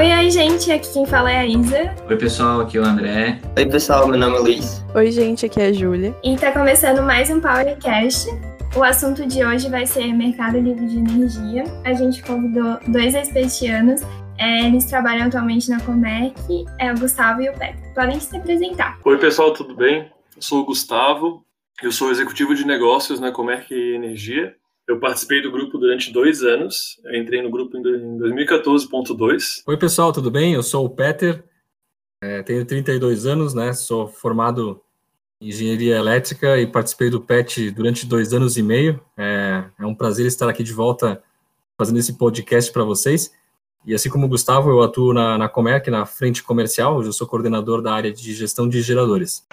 Oi, oi, gente, aqui quem fala é a Isa. Oi, pessoal, aqui é o André. Oi, pessoal, meu nome é Luiz. Oi, gente, aqui é a Júlia. E tá começando mais um Powercast. O assunto de hoje vai ser mercado livre de energia. A gente convidou dois expedianos. É, eles trabalham atualmente na Comerc, é o Gustavo e o Pedro. Podem se apresentar. Oi, pessoal, tudo bem? Eu sou o Gustavo, eu sou executivo de negócios na Comerc Energia. Eu participei do grupo durante dois anos. Eu entrei no grupo em 2014.2. Oi, pessoal, tudo bem? Eu sou o Peter, é, tenho 32 anos, né? Sou formado em engenharia elétrica e participei do PET durante dois anos e meio. É, é um prazer estar aqui de volta fazendo esse podcast para vocês. E assim como o Gustavo, eu atuo na, na Comerc, na frente comercial, eu sou coordenador da área de gestão de geradores.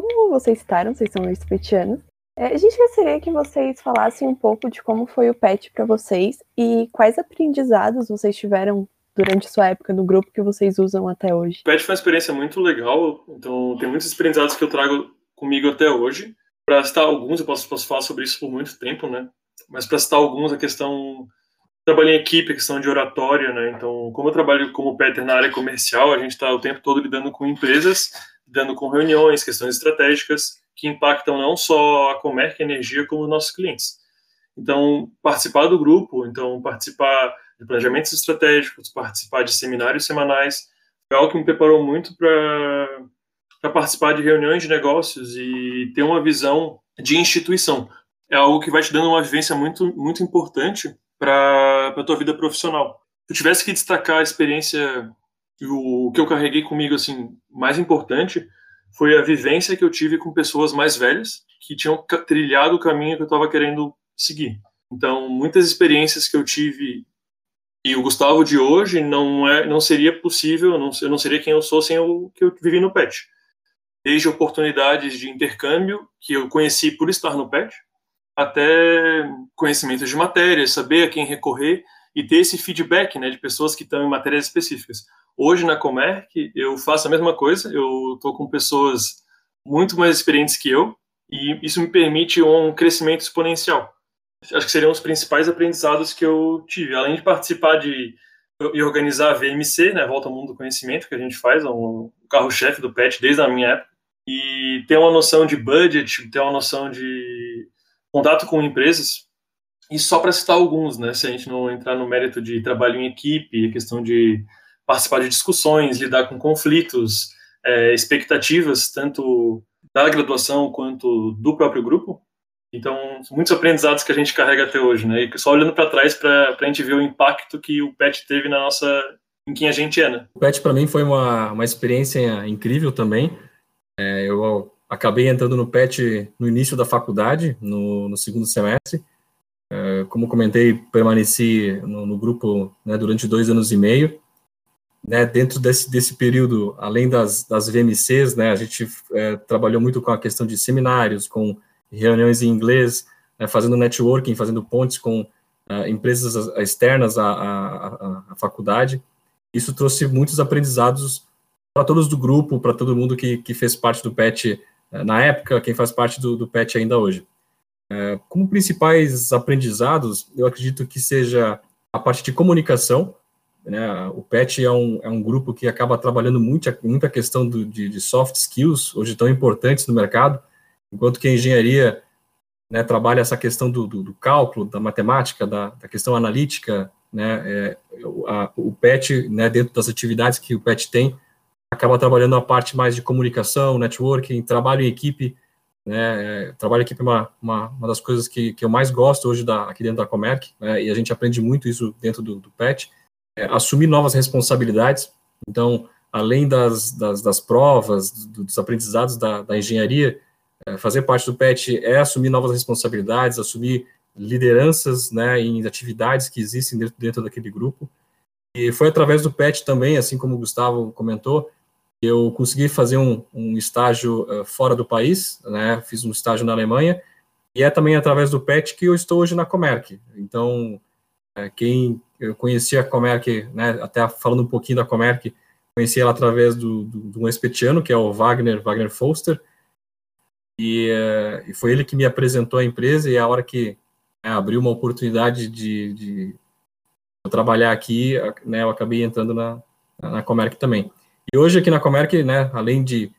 Como vocês citaram, vocês são expetianos, é, a gente gostaria que vocês falassem um pouco de como foi o PET para vocês e quais aprendizados vocês tiveram durante sua época no grupo que vocês usam até hoje. O PET foi uma experiência muito legal, então tem muitos aprendizados que eu trago comigo até hoje. Para citar alguns, eu posso, posso falar sobre isso por muito tempo, né? Mas para citar alguns, a questão trabalho em equipe, questão de oratória, né? Então, como eu trabalho como Peter na área comercial, a gente está o tempo todo lidando com empresas, lidando com reuniões, questões estratégicas que impactam não só a Comerc Energia como os nossos clientes. Então, participar do grupo, então participar de planejamentos estratégicos, participar de seminários semanais, foi algo que me preparou muito para participar de reuniões de negócios e ter uma visão de instituição. É algo que vai te dando uma vivência muito, muito importante para a tua vida profissional. Se eu tivesse que destacar a experiência, o que eu carreguei comigo assim mais importante foi a vivência que eu tive com pessoas mais velhas que tinham trilhado o caminho que eu estava querendo seguir. Então, muitas experiências que eu tive e o Gustavo de hoje não é, não seria possível, não, eu não seria quem eu sou sem o que eu vivi no PET desde oportunidades de intercâmbio que eu conheci por estar no PET, até conhecimentos de matérias, saber a quem recorrer e ter esse feedback né, de pessoas que estão em matérias específicas. Hoje na Comerc eu faço a mesma coisa, eu estou com pessoas muito mais experientes que eu e isso me permite um crescimento exponencial. Acho que seriam os principais aprendizados que eu tive, além de participar de e organizar a VMC, né, Volta ao Mundo do Conhecimento, que a gente faz, é um carro-chefe do PET desde a minha época e ter uma noção de budget, ter uma noção de contato com empresas, e só para citar alguns, né, se a gente não entrar no mérito de trabalho em equipe, a questão de participar de discussões, lidar com conflitos, é, expectativas, tanto da graduação quanto do próprio grupo. Então, muitos aprendizados que a gente carrega até hoje, né? E só olhando para trás para a gente ver o impacto que o PET teve na nossa, em quem a gente é, né? O PET para mim foi uma, uma experiência incrível também. É, eu acabei entrando no PET no início da faculdade, no, no segundo semestre. É, como comentei, permaneci no, no grupo né, durante dois anos e meio. Né, dentro desse, desse período, além das, das VMCs, né, a gente é, trabalhou muito com a questão de seminários, com reuniões em inglês, né, fazendo networking, fazendo pontes com uh, empresas externas à, à, à, faculdade. Isso trouxe muitos aprendizados para todos do grupo, para todo mundo que, que fez parte do PET eh, na época, quem faz parte do, do PET ainda hoje. É, como principais aprendizados, eu acredito que seja a parte de comunicação. Né? O PET é um, é um grupo que acaba trabalhando muito, muita questão do, de, de soft skills, hoje tão importantes no mercado, enquanto que a engenharia né, trabalha essa questão do, do, do cálculo, da matemática, da, da questão analítica, né, é, a, o PET, né, dentro das atividades que o PET tem, acaba trabalhando a parte mais de comunicação, networking, trabalho em equipe, né, é, trabalho em equipe é uma, uma, uma das coisas que, que eu mais gosto hoje da, aqui dentro da Comerc, né, e a gente aprende muito isso dentro do, do PET, assumir novas responsabilidades, então, além das, das, das provas, dos aprendizados da, da engenharia, é, fazer parte do PET é assumir novas responsabilidades, assumir lideranças né, em atividades que existem dentro, dentro daquele grupo, e foi através do PET também, assim como o Gustavo comentou, eu consegui fazer um, um estágio uh, fora do país, né? Fiz um estágio na Alemanha e é também através do PET que eu estou hoje na Comerc. Então, é, quem eu conhecia a Comerc, né? Até falando um pouquinho da Comerc, conheci ela através do, do, do um espetiano que é o Wagner Wagner Foster e, uh, e, foi ele que me apresentou a empresa e a hora que né, abriu uma oportunidade de, de eu trabalhar aqui, né, eu acabei entrando na, na Comerc também. E hoje aqui na Comerc, né, além de,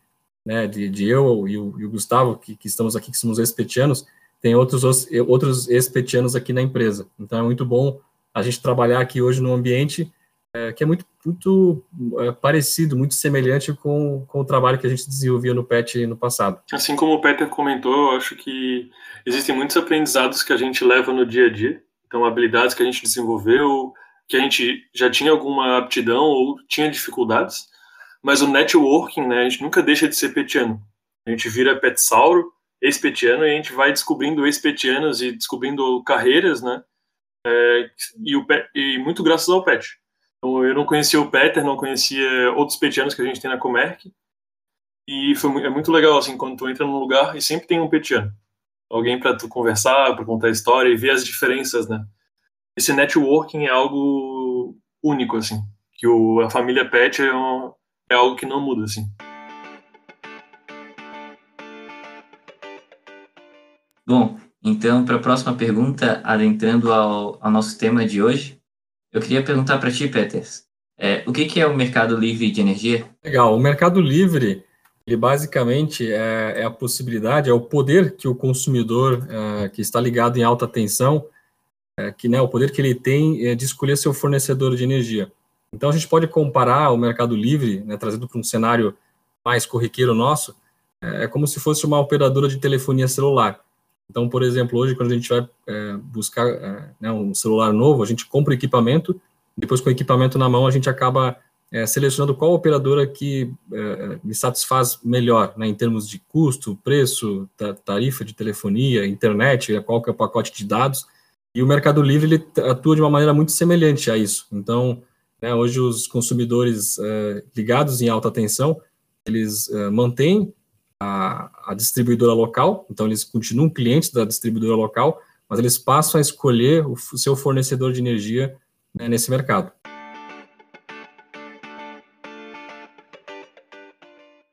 né, de, de eu e o, e o Gustavo, que, que, estamos aqui, que somos ex-petianos, tem outros, outros ex-petianos aqui na empresa. Então é muito bom a gente trabalhar aqui hoje num ambiente é, que é muito, muito é, parecido, muito semelhante com, com o trabalho que a gente desenvolvia no PET no passado. Assim como o Peter comentou, eu acho que existem muitos aprendizados que a gente leva no dia a dia. Então, habilidades que a gente desenvolveu, que a gente já tinha alguma aptidão ou tinha dificuldades, mas o networking, né, a gente nunca deixa de ser petiano. A gente vira petsauro, ex-petiano, e a gente vai descobrindo ex-petianos e descobrindo carreiras, né, é, e, o, e muito graças ao PET. Então, eu não conhecia o Peter, não conhecia outros petianos que a gente tem na Comerc. E foi, é muito legal, assim, quando tu entra num lugar e sempre tem um petiano. Alguém para tu conversar, para contar a história e ver as diferenças, né? Esse networking é algo único, assim. Que o, a família Pet é, um, é algo que não muda, assim. Bom, então, para a próxima pergunta, adentrando ao, ao nosso tema de hoje, eu queria perguntar para ti, Peters, é, o que, que, é o mercado livre de energia? Legal, o mercado livre, ele basicamente é, é a possibilidade, é o poder que o consumidor é, que está ligado em alta tensão, é, que né, o poder que ele tem é de escolher seu fornecedor de energia. Então a gente pode comparar o mercado livre, né, trazendo para um cenário mais corriqueiro nosso, é, é como se fosse uma operadora de telefonia celular. Então, por exemplo, hoje, quando a gente vai é, buscar é, né, um celular novo, a gente compra o equipamento, depois com o equipamento na mão, a gente acaba é, selecionando qual operadora que é, me satisfaz melhor, né, em termos de custo, preço, tarifa de telefonia, internet, né, qual que é o pacote de dados. E o Mercado Livre ele atua de uma maneira muito semelhante a isso. Então, né, hoje os consumidores é, ligados em alta tensão, eles é, mantêm a, a distribuidora local, então eles continuam clientes da distribuidora local, mas eles passam a escolher o, o seu fornecedor de energia né, nesse mercado.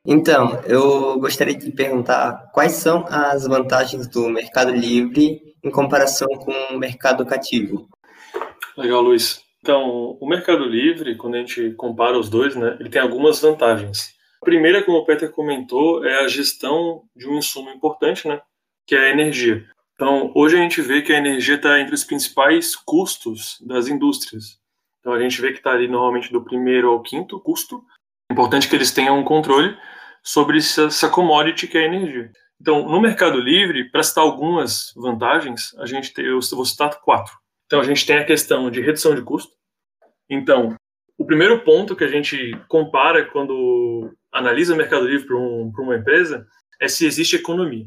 Então, eu gostaria de perguntar quais são as vantagens do Mercado Livre em comparação com o mercado cativo. Legal, Luiz. Então, o Mercado Livre, quando a gente compara os dois, né, ele tem algumas vantagens primeira, como o Peter comentou, é a gestão de um insumo importante, né, que é a energia. Então, hoje a gente vê que a energia está entre os principais custos das indústrias. Então, a gente vê que está ali normalmente do primeiro ao quinto custo. É importante que eles tenham um controle sobre essa commodity que é a energia. Então, no Mercado Livre, para citar algumas vantagens, a gente tem, eu vou citar quatro. Então, a gente tem a questão de redução de custo. Então, o primeiro ponto que a gente compara quando analisa o Mercado Livre para um, uma empresa é se existe economia.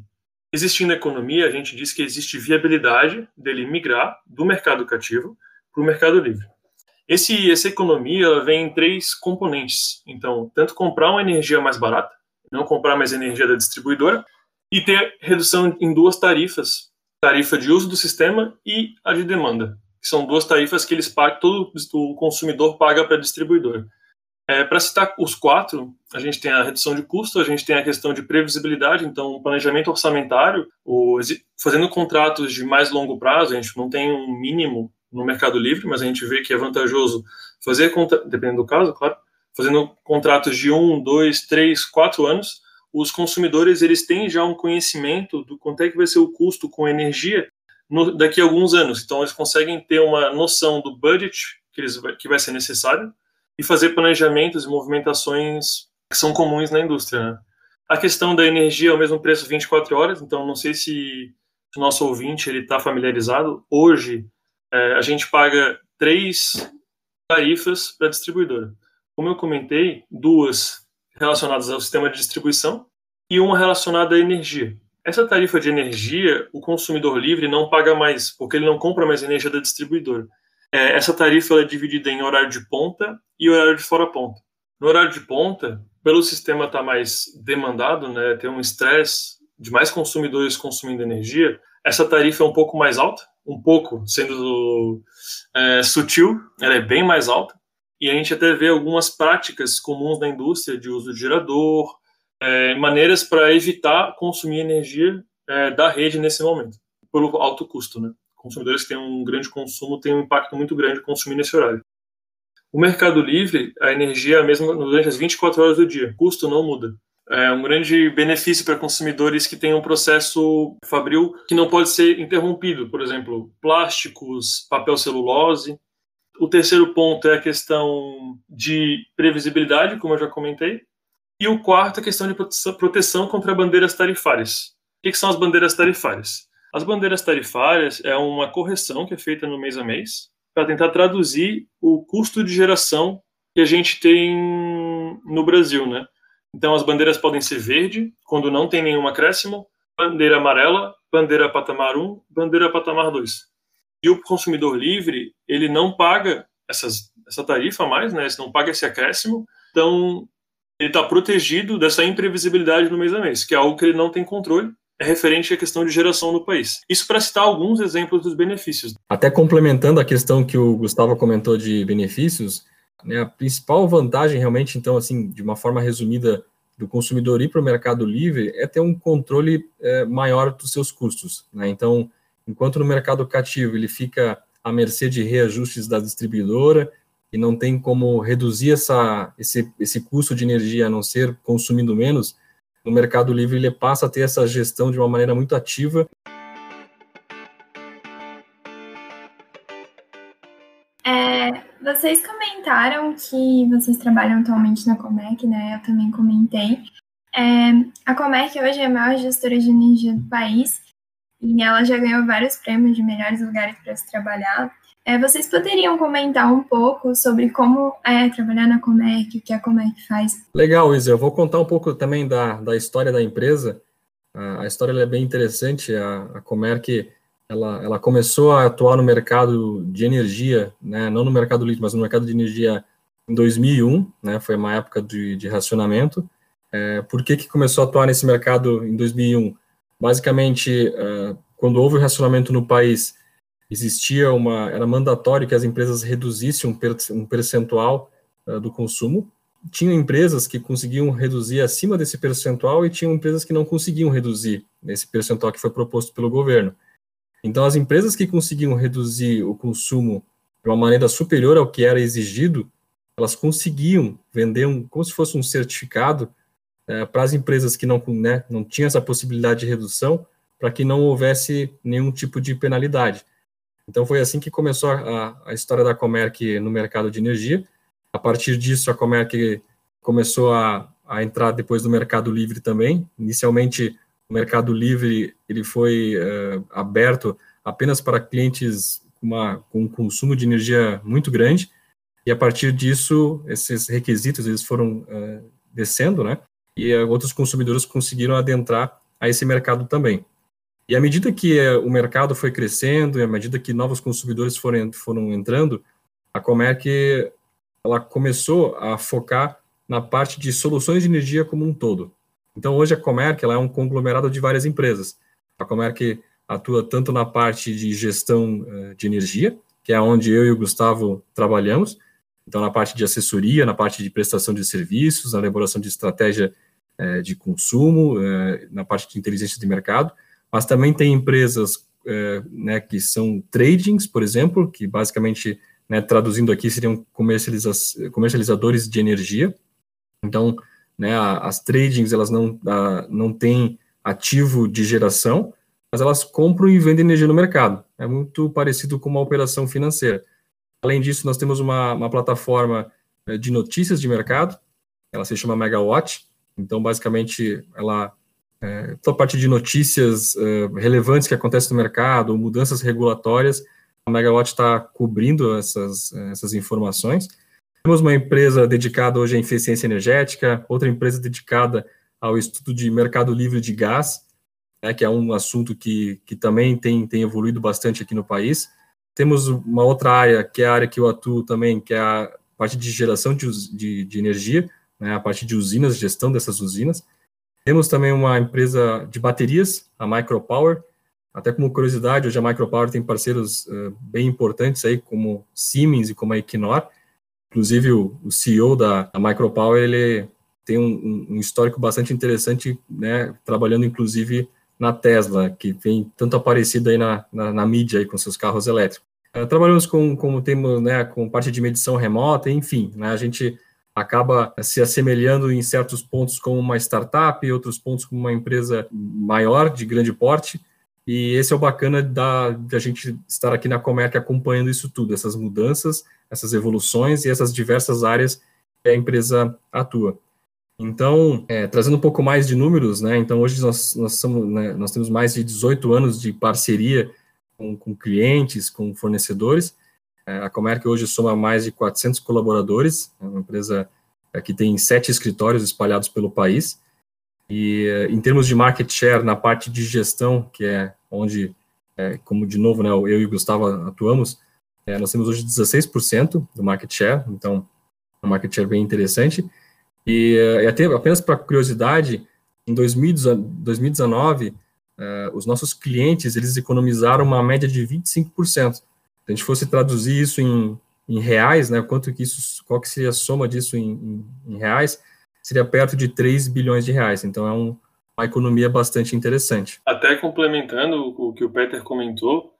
Existindo economia, a gente diz que existe viabilidade dele migrar do mercado cativo para o Mercado Livre. Esse, essa economia vem em três componentes. Então, tanto comprar uma energia mais barata, não comprar mais energia da distribuidora, e ter redução em duas tarifas: tarifa de uso do sistema e a de demanda que são duas tarifas que eles pagam, todo o consumidor paga para a distribuidora. É, para citar os quatro, a gente tem a redução de custo, a gente tem a questão de previsibilidade, então planejamento orçamentário, o, fazendo contratos de mais longo prazo, a gente não tem um mínimo no Mercado Livre, mas a gente vê que é vantajoso fazer, dependendo do caso, claro, fazendo contratos de um, dois, três, quatro anos, os consumidores eles têm já um conhecimento do quanto é que vai ser o custo com energia no, daqui a alguns anos. Então, eles conseguem ter uma noção do budget que, eles, que vai ser necessário e fazer planejamentos e movimentações que são comuns na indústria. Né? A questão da energia é o mesmo preço 24 horas, então não sei se o nosso ouvinte está familiarizado. Hoje, é, a gente paga três tarifas para a distribuidora. Como eu comentei, duas relacionadas ao sistema de distribuição e uma relacionada à energia. Essa tarifa de energia, o consumidor livre não paga mais, porque ele não compra mais energia da distribuidora. É, essa tarifa é dividida em horário de ponta e horário de fora ponta. No horário de ponta, pelo sistema estar tá mais demandado, né, ter um estresse de mais consumidores consumindo energia, essa tarifa é um pouco mais alta, um pouco, sendo é, sutil, ela é bem mais alta, e a gente até vê algumas práticas comuns na indústria de uso de gerador, é, maneiras para evitar consumir energia é, da rede nesse momento, pelo alto custo, né? Consumidores que têm um grande consumo têm um impacto muito grande consumir nesse horário. O Mercado Livre, a energia é a mesma durante as 24 horas do dia, o custo não muda. É um grande benefício para consumidores que têm um processo fabril que não pode ser interrompido, por exemplo, plásticos, papel celulose. O terceiro ponto é a questão de previsibilidade, como eu já comentei. E o quarto é a questão de proteção contra bandeiras tarifárias. O que são as bandeiras tarifárias? As bandeiras tarifárias é uma correção que é feita no mês a mês para tentar traduzir o custo de geração que a gente tem no Brasil, né? Então as bandeiras podem ser verde, quando não tem nenhum acréscimo, bandeira amarela, bandeira patamar 1, bandeira patamar 2. E o consumidor livre, ele não paga essas, essa tarifa mais, né? Ele não paga esse acréscimo, então ele está protegido dessa imprevisibilidade no mês a mês, que é algo que ele não tem controle, é referente à questão de geração no país. Isso para citar alguns exemplos dos benefícios. Até complementando a questão que o Gustavo comentou de benefícios, né, a principal vantagem realmente, então, assim, de uma forma resumida, do consumidor ir para o mercado livre é ter um controle é, maior dos seus custos. Né? Então, enquanto no mercado cativo ele fica à mercê de reajustes da distribuidora e não tem como reduzir essa, esse, esse custo de energia a não ser consumindo menos, no Mercado Livre ele passa a ter essa gestão de uma maneira muito ativa. É, vocês comentaram que vocês trabalham atualmente na Comec, né? Eu também comentei. É, a Comec hoje é a maior gestora de energia do país e ela já ganhou vários prêmios de melhores lugares para se trabalhar. É, vocês poderiam comentar um pouco sobre como é trabalhar na Comec, o que a Comec faz? Legal, Isa. Eu vou contar um pouco também da, da história da empresa. A, a história é bem interessante. A, a Comerc ela, ela começou a atuar no mercado de energia, né, não no mercado líquido, mas no mercado de energia em 2001, né, foi uma época de, de racionamento. É, por que, que começou a atuar nesse mercado em 2001? Basicamente, uh, quando houve o racionamento no país, existia uma, era mandatório que as empresas reduzissem um, per, percentual uh, do consumo. Tinham empresas que conseguiam reduzir acima desse percentual e tinham empresas que não conseguiam reduzir esse percentual que foi proposto pelo governo. Então, as empresas que conseguiam reduzir o consumo de uma maneira superior ao que era exigido, elas conseguiam vender um, como se fosse um certificado uh, para as empresas que não, né, não tinham essa possibilidade de redução, para que não houvesse nenhum tipo de penalidade. Então foi assim que começou a, a história da Comerc no mercado de energia. A partir disso, a Comerc começou a, a entrar depois no mercado livre também. Inicialmente, o mercado livre ele foi uh, aberto apenas para clientes com, uma, com um consumo de energia muito grande. E a partir disso, esses requisitos eles foram uh, descendo, né? E uh, outros consumidores conseguiram adentrar a esse mercado também. E à medida que eh, o mercado foi crescendo, e à medida que novos consumidores foram, foram entrando, a Comerc ela começou a focar na parte de soluções de energia como um todo. Então, hoje a Comerc ela é um conglomerado de várias empresas. A Comerc atua tanto na parte de gestão uh, de energia, que é onde eu e o Gustavo trabalhamos, então na parte de assessoria, na parte de prestação de serviços, na elaboração de estratégia uh, de consumo, na parte de inteligência de mercado, mas também tem empresas é, né, que são tradings, por exemplo, que basicamente, né, traduzindo aqui, seriam comercializa comercializadores de energia. Então, né, as tradings, elas não, a, não têm ativo de geração, mas elas compram e vendem energia no mercado. É muito parecido com uma operação financeira. Além disso, nós temos uma, uma plataforma é, de notícias de mercado, ela se chama Megawatt, então, basicamente, ela é, toda a parte de notícias é, relevantes que acontecem no mercado, mudanças regulatórias, a Megawatt está cobrindo essas, essas informações. Temos uma empresa dedicada hoje à eficiência energética, outra empresa dedicada ao estudo de mercado livre de gás, né, que é um assunto que, que também tem, tem evoluído bastante aqui no país. Temos uma outra área, que é a área que eu atuo também, que é a parte de geração de, de, de energia, né, a parte de usinas, gestão dessas usinas. Temos também uma empresa de baterias, a Micropower. Até como curiosidade, hoje a Micropower tem parceiros uh, bem importantes aí, como Siemens e como a Equinor. Inclusive, o, o CEO da, da, Micropower, ele tem um, um, histórico bastante interessante, né, trabalhando inclusive na Tesla, que vem tanto aparecido aí na, na, na mídia aí com seus carros elétricos. Uh, trabalhamos com, como temos, né, com parte de medição remota, enfim, né, a gente acaba se assemelhando em certos pontos como uma startup, em outros pontos como uma empresa maior, de grande porte, e esse é o bacana da, de a gente estar aqui na Comerc acompanhando isso tudo, essas mudanças, essas evoluções e essas diversas áreas que a empresa atua. Então, é, trazendo um pouco mais de números, né? Então, hoje nós, nós, somos, né, nós temos mais de 18 anos de parceria com, com clientes, com fornecedores. É, a Comerc hoje soma mais de 400 colaboradores, é uma empresa é, que tem sete escritórios espalhados pelo país. E é, em termos de market share, na parte de gestão, que é onde, é, como de novo, né, eu e o Gustavo atuamos, nós temos hoje 16% do market share, então, um market share bem interessante. E, e até apenas para curiosidade, em 2019, uh, os nossos clientes eles economizaram uma média de 25%. A gente fosse traduzir isso em, em reais, né, quanto que isso, qual que seria a soma disso em, em, em reais, seria perto de 3 bilhões de reais. Então é um, uma economia bastante interessante. Até complementando o que o Peter comentou,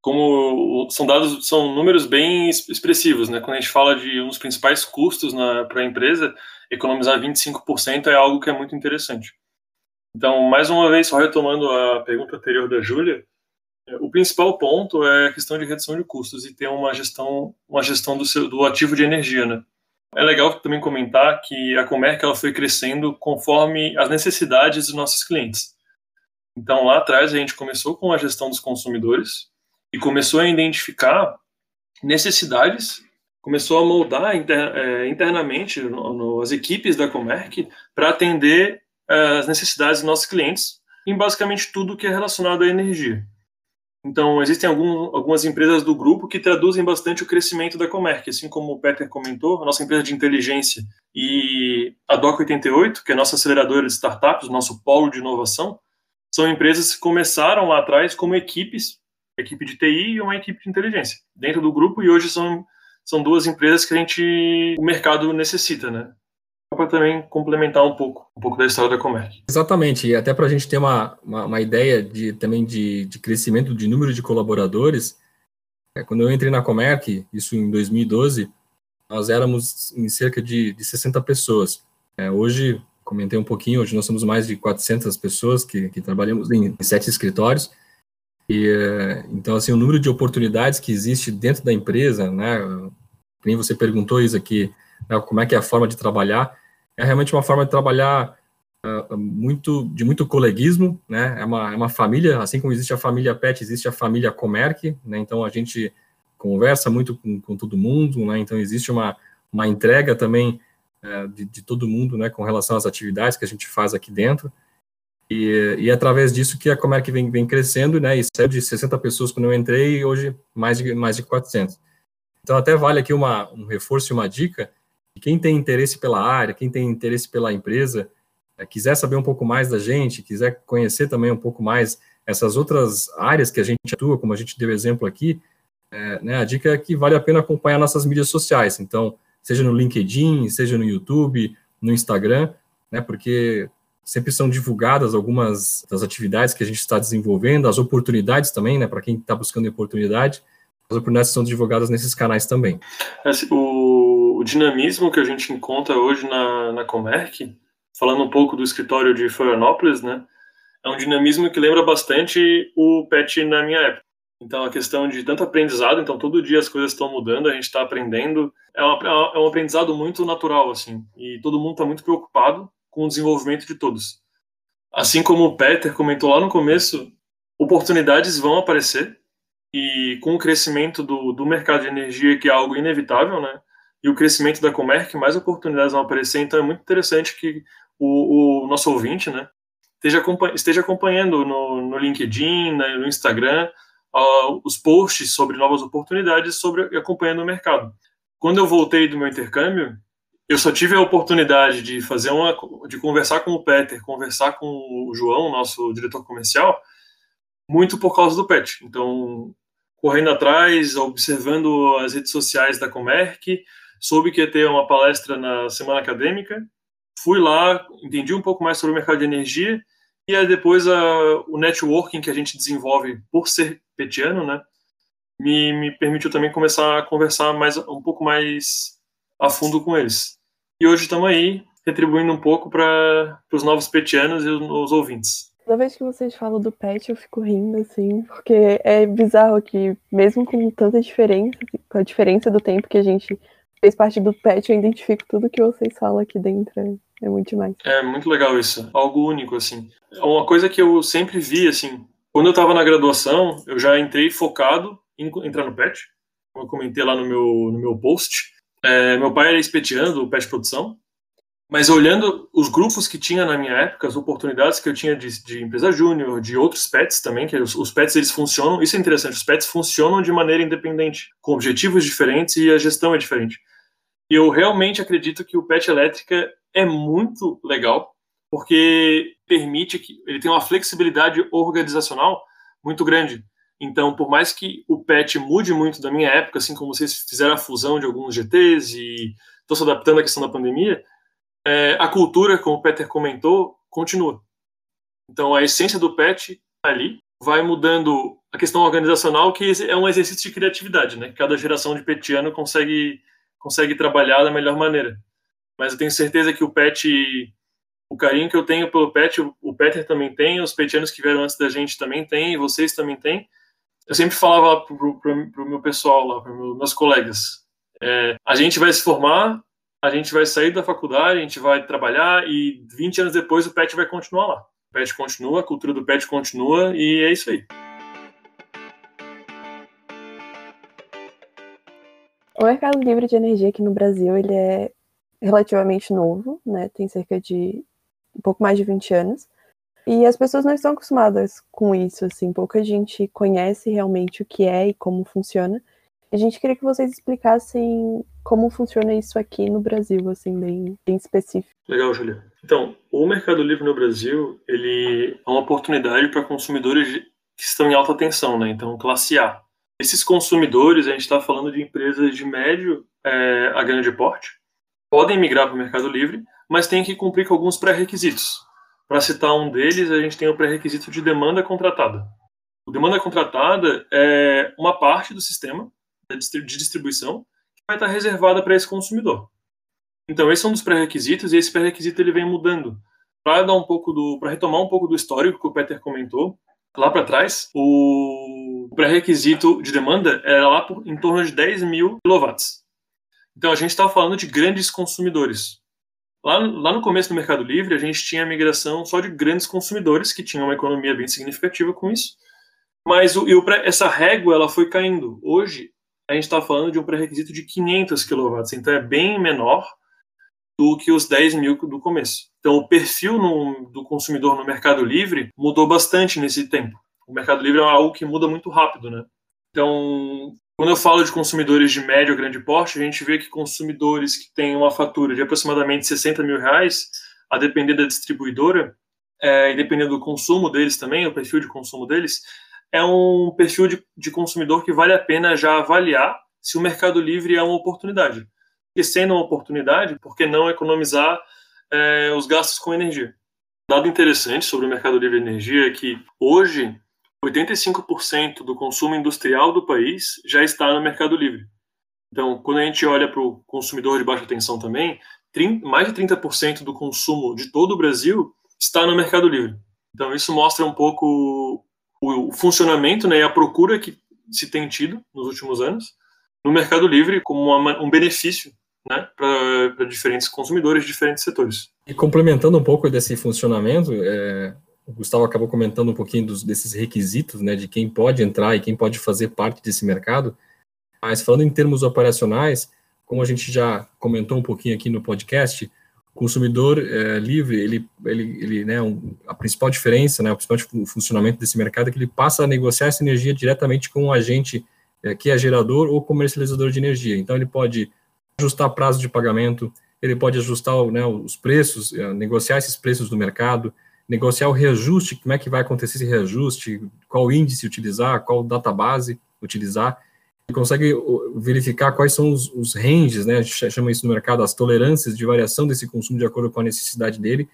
como são dados, são números bem expressivos, né? Quando a gente fala de um dos principais custos para a empresa, economizar 25% é algo que é muito interessante. Então, mais uma vez, só retomando a pergunta anterior da Júlia, o principal ponto é a questão de redução de custos e ter uma gestão, uma gestão do, seu, do ativo de energia, né? É legal também comentar que a Comerc ela foi crescendo conforme as necessidades dos nossos clientes. Então, lá atrás, a gente começou com a gestão dos consumidores e começou a identificar necessidades começou a moldar inter, é, internamente no, no, as equipes da Comerc para atender é, as necessidades dos nossos clientes em basicamente tudo que é relacionado à energia. Então, existem algum, algumas empresas do grupo que traduzem bastante o crescimento da Comerc, assim como o Peter comentou, a nossa empresa de inteligência e a DOC 88, que é a nossa aceleradora de startups, nosso polo de inovação, são empresas que começaram lá atrás como equipes, equipe de TI e uma equipe de inteligência, dentro do grupo, e hoje são são duas empresas que a gente o mercado necessita, né? Para também complementar um pouco, um pouco da história da Comerc. Exatamente, e até para a gente ter uma, uma, uma, ideia de também de, de crescimento de número de colaboradores, é, quando eu entrei na Comerc, isso em 2012, nós éramos em cerca de, de 60 pessoas. É, hoje, comentei um pouquinho, hoje nós somos mais de 400 pessoas que, que trabalhamos em, em sete escritórios, e, eh, então, assim, o número de oportunidades que existe dentro da empresa, né, nem você perguntou isso aqui, né, como é que é a forma de trabalhar, é realmente uma forma de trabalhar uh, muito, de muito coleguismo, né, é uma, é uma família, assim como existe a família PET, existe a família Comerc, né, então a gente conversa muito com, com todo mundo, né, então existe uma, uma entrega também uh, de, de todo mundo, né, com relação às atividades que a gente faz aqui dentro, e, e é através disso que a Comerc vem, vem crescendo, né? E saiu de 60 pessoas quando eu entrei e hoje mais de, mais de 400. Então, até vale aqui uma, um reforço e uma dica. Quem tem interesse pela área, quem tem interesse pela empresa, é, quiser saber um pouco mais da gente, quiser conhecer também um pouco mais essas outras áreas que a gente atua, como a gente deu exemplo aqui, é, né, a dica é que vale a pena acompanhar nossas mídias sociais. Então, seja no LinkedIn, seja no YouTube, no Instagram, né, porque sempre são divulgadas algumas das atividades que a gente está desenvolvendo, as oportunidades também, né, para quem está buscando oportunidade, as oportunidades são divulgadas nesses canais também. O, o dinamismo que a gente encontra hoje na, na Comerc, falando um pouco do escritório de Florianópolis, né, é um dinamismo que lembra bastante o PET na minha época. Então, a questão de tanto aprendizado, então todo dia as coisas estão mudando, a gente está aprendendo, é, uma, é um aprendizado muito natural, assim, e todo mundo está muito preocupado com o desenvolvimento de todos. Assim como o Peter comentou lá no começo, oportunidades vão aparecer e com o crescimento do, do mercado de energia, que é algo inevitável, né? E o crescimento da Comerc, mais oportunidades vão aparecer. Então é muito interessante que o, o nosso ouvinte, né, esteja, esteja acompanhando no, no LinkedIn, né, no Instagram, uh, os posts sobre novas oportunidades, sobre acompanhando o mercado. Quando eu voltei do meu intercâmbio, eu só tive a oportunidade de fazer uma, de conversar com o Peter, conversar com o João, nosso diretor comercial, muito por causa do Pet. Então, correndo atrás, observando as redes sociais da Comerc, soube que ia ter uma palestra na semana acadêmica, fui lá, entendi um pouco mais sobre o mercado de energia E aí depois a, o networking que a gente desenvolve por ser petiano, né, me, me permitiu também começar a conversar mais um pouco mais a fundo com eles. E hoje estamos aí retribuindo um pouco para os novos petianos e os, os ouvintes. Toda vez que vocês falam do pet, eu fico rindo, assim, porque é bizarro que, mesmo com tanta diferença, com a diferença do tempo que a gente fez parte do pet, eu identifico tudo que vocês falam aqui dentro. É muito demais. É muito legal isso. Algo único, assim. É uma coisa que eu sempre vi, assim, quando eu estava na graduação, eu já entrei focado em entrar no pet, como eu comentei lá no meu, no meu post. É, meu pai era espetiando o pet produção, mas olhando os grupos que tinha na minha época, as oportunidades que eu tinha de, de empresa júnior, de outros pets também, que os, os, pets eles funcionam, isso é interessante, os pets funcionam de maneira independente, com objetivos diferentes e a gestão é diferente. Eu realmente acredito que o pet elétrica é muito legal, porque permite que ele tem uma flexibilidade organizacional muito grande. Então, por mais que o pet mude muito da minha época, assim como vocês fizeram a fusão de alguns GTs e estão se adaptando à questão da pandemia, é, a cultura, como o Peter comentou, continua. Então, a essência do pet tá ali vai mudando a questão organizacional, que é um exercício de criatividade, né? Cada geração de petiano consegue consegue trabalhar da melhor maneira. Mas eu tenho certeza que o pet, o carinho que eu tenho pelo pet, o Peter também tem, os petianos que vieram antes da gente também têm, vocês também têm. Eu sempre falava pro, pro, pro meu pessoal lá, para meus colegas, é, a gente vai se formar a gente vai sair da faculdade, a gente vai trabalhar e 20 anos depois o PET vai continuar lá. O PET continua, a cultura do PET continua e é isso aí. O mercado livre de energia aqui no Brasil, ele é relativamente novo, né? Tem cerca de um pouco mais de 20 anos. E as pessoas não estão acostumadas com isso, assim, pouca gente conhece realmente o que é e como funciona. A gente queria que vocês explicassem como funciona isso aqui no Brasil, assim, bem, bem específico. Legal, Julia. Então, o Mercado Livre no Brasil, ele é uma oportunidade para consumidores que estão em alta tensão, né? Então, classe A. Esses consumidores, a gente está falando de empresas de médio é, a grande porte, podem migrar para o Mercado Livre, mas tem que cumprir com alguns pré-requisitos. Para citar um deles, a gente tem o pré-requisito de demanda contratada. O demanda contratada é uma parte do sistema de distribuição que vai estar reservada para esse consumidor. Então, esse é um dos pré-requisitos e esse pré-requisito ele vem mudando. Para dar um pouco do, para retomar um pouco do histórico que o Peter comentou, lá para trás, o pré-requisito de demanda era lá por, em torno de 10 mil quilowatts. Então, a gente estava falando de grandes consumidores. Lá, lá no começo do Mercado Livre, a gente tinha a migração só de grandes consumidores, que tinham uma economia bem significativa com isso. Mas o, o, essa régua ela foi caindo. Hoje, a gente está falando de um pré-requisito de 500 kW, então é bem menor do que os 10 mil do começo. Então, o perfil no, do consumidor no Mercado Livre mudou bastante nesse tempo. O Mercado Livre é algo que muda muito rápido, né? Então, quando eu falo de consumidores de médio a grande porte, a gente vê que consumidores que têm uma fatura de aproximadamente 60 mil reais, a depender da distribuidora, é, e dependendo do consumo deles também, o perfil de consumo deles, é um perfil de, de consumidor que vale a pena já avaliar se o Mercado Livre é uma oportunidade. E sendo uma oportunidade, por que não economizar é, os gastos com energia? Dado interessante sobre o Mercado Livre Energia é que hoje 85% do consumo industrial do país já está no Mercado Livre. Então, quando a gente olha para o consumidor de baixa tensão também, 30, mais de 30% do consumo de todo o Brasil está no Mercado Livre. Então, isso mostra um pouco o funcionamento né, e a procura que se tem tido nos últimos anos no Mercado Livre como uma, um benefício né, para diferentes consumidores diferentes setores. E complementando um pouco desse funcionamento, é, o Gustavo acabou comentando um pouquinho dos, desses requisitos, né, de quem pode entrar e quem pode fazer parte desse mercado. Mas falando em termos operacionais, como a gente já comentou um pouquinho aqui no podcast, o consumidor é, livre, ele, ele, ele né, um, a principal diferença, né, o principal funcionamento desse mercado é que ele passa a negociar essa energia diretamente com um agente é, que é gerador ou comercializador de energia. Então, ele pode ajustar prazo de pagamento, ele pode ajustar né, os preços, é, negociar esses preços do mercado, negociar o reajuste, como é que vai acontecer esse reajuste, qual índice utilizar, qual database utilizar consegue verificar quais são os, os ranges, né, a gente chama isso no mercado, as tolerâncias de variação desse consumo de acordo com a necessidade dele.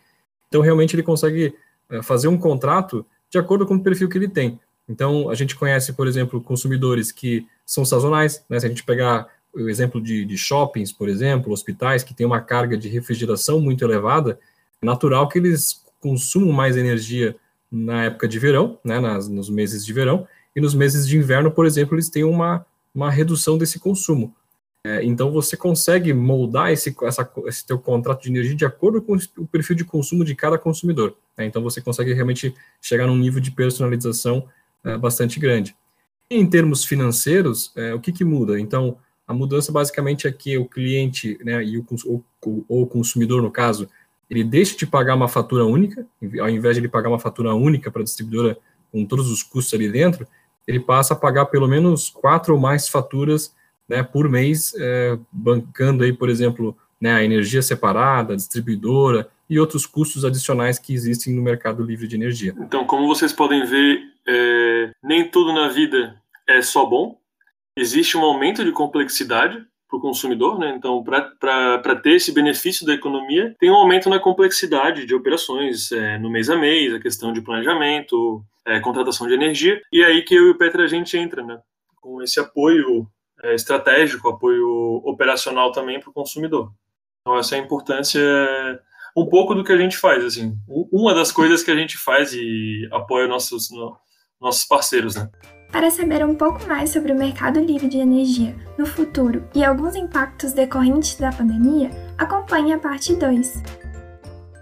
Então, realmente, ele consegue é, fazer um contrato de acordo com o perfil que ele tem. Então, a gente conhece, por exemplo, consumidores que são sazonais, né? Se a gente pegar o exemplo de, de shoppings, por exemplo, hospitais que têm uma carga de refrigeração muito elevada, é natural que eles consumam mais energia na época de verão, né, nas, nos meses de verão, e nos meses de inverno, por exemplo, eles têm uma, uma redução desse consumo. É, então você consegue moldar esse, essa, esse teu contrato de energia de acordo com o perfil de consumo de cada consumidor. Né? Então você consegue realmente chegar num nível de personalização é, bastante grande. Em termos financeiros, é, o que, que muda? Então a mudança basicamente é que o cliente, né, e o, ou, ou o consumidor no caso, ele deixa de pagar uma fatura única, ao invés de ele pagar uma fatura única para a distribuidora com todos os custos ali dentro, ele passa a pagar pelo menos quatro ou mais faturas né, por mês, é, bancando aí, por exemplo, né, a energia separada, a distribuidora e outros custos adicionais que existem no mercado livre de energia. Então, como vocês podem ver, é, nem tudo na vida é só bom. Existe um aumento de complexidade para o consumidor, né? Então, para ter esse benefício da economia, tem um aumento na complexidade de operações é, no mês a mês, a questão de planejamento, é, contratação de energia, e é aí que eu e o Petra a gente entra, né? Com esse apoio é, estratégico, apoio operacional também para o consumidor. Então, essa é a importância, um pouco do que a gente faz, assim. Uma das coisas que a gente faz e apoia nossos, nossos parceiros, né? Para saber um pouco mais sobre o mercado livre de energia no futuro e alguns impactos decorrentes da pandemia, acompanhe a parte 2.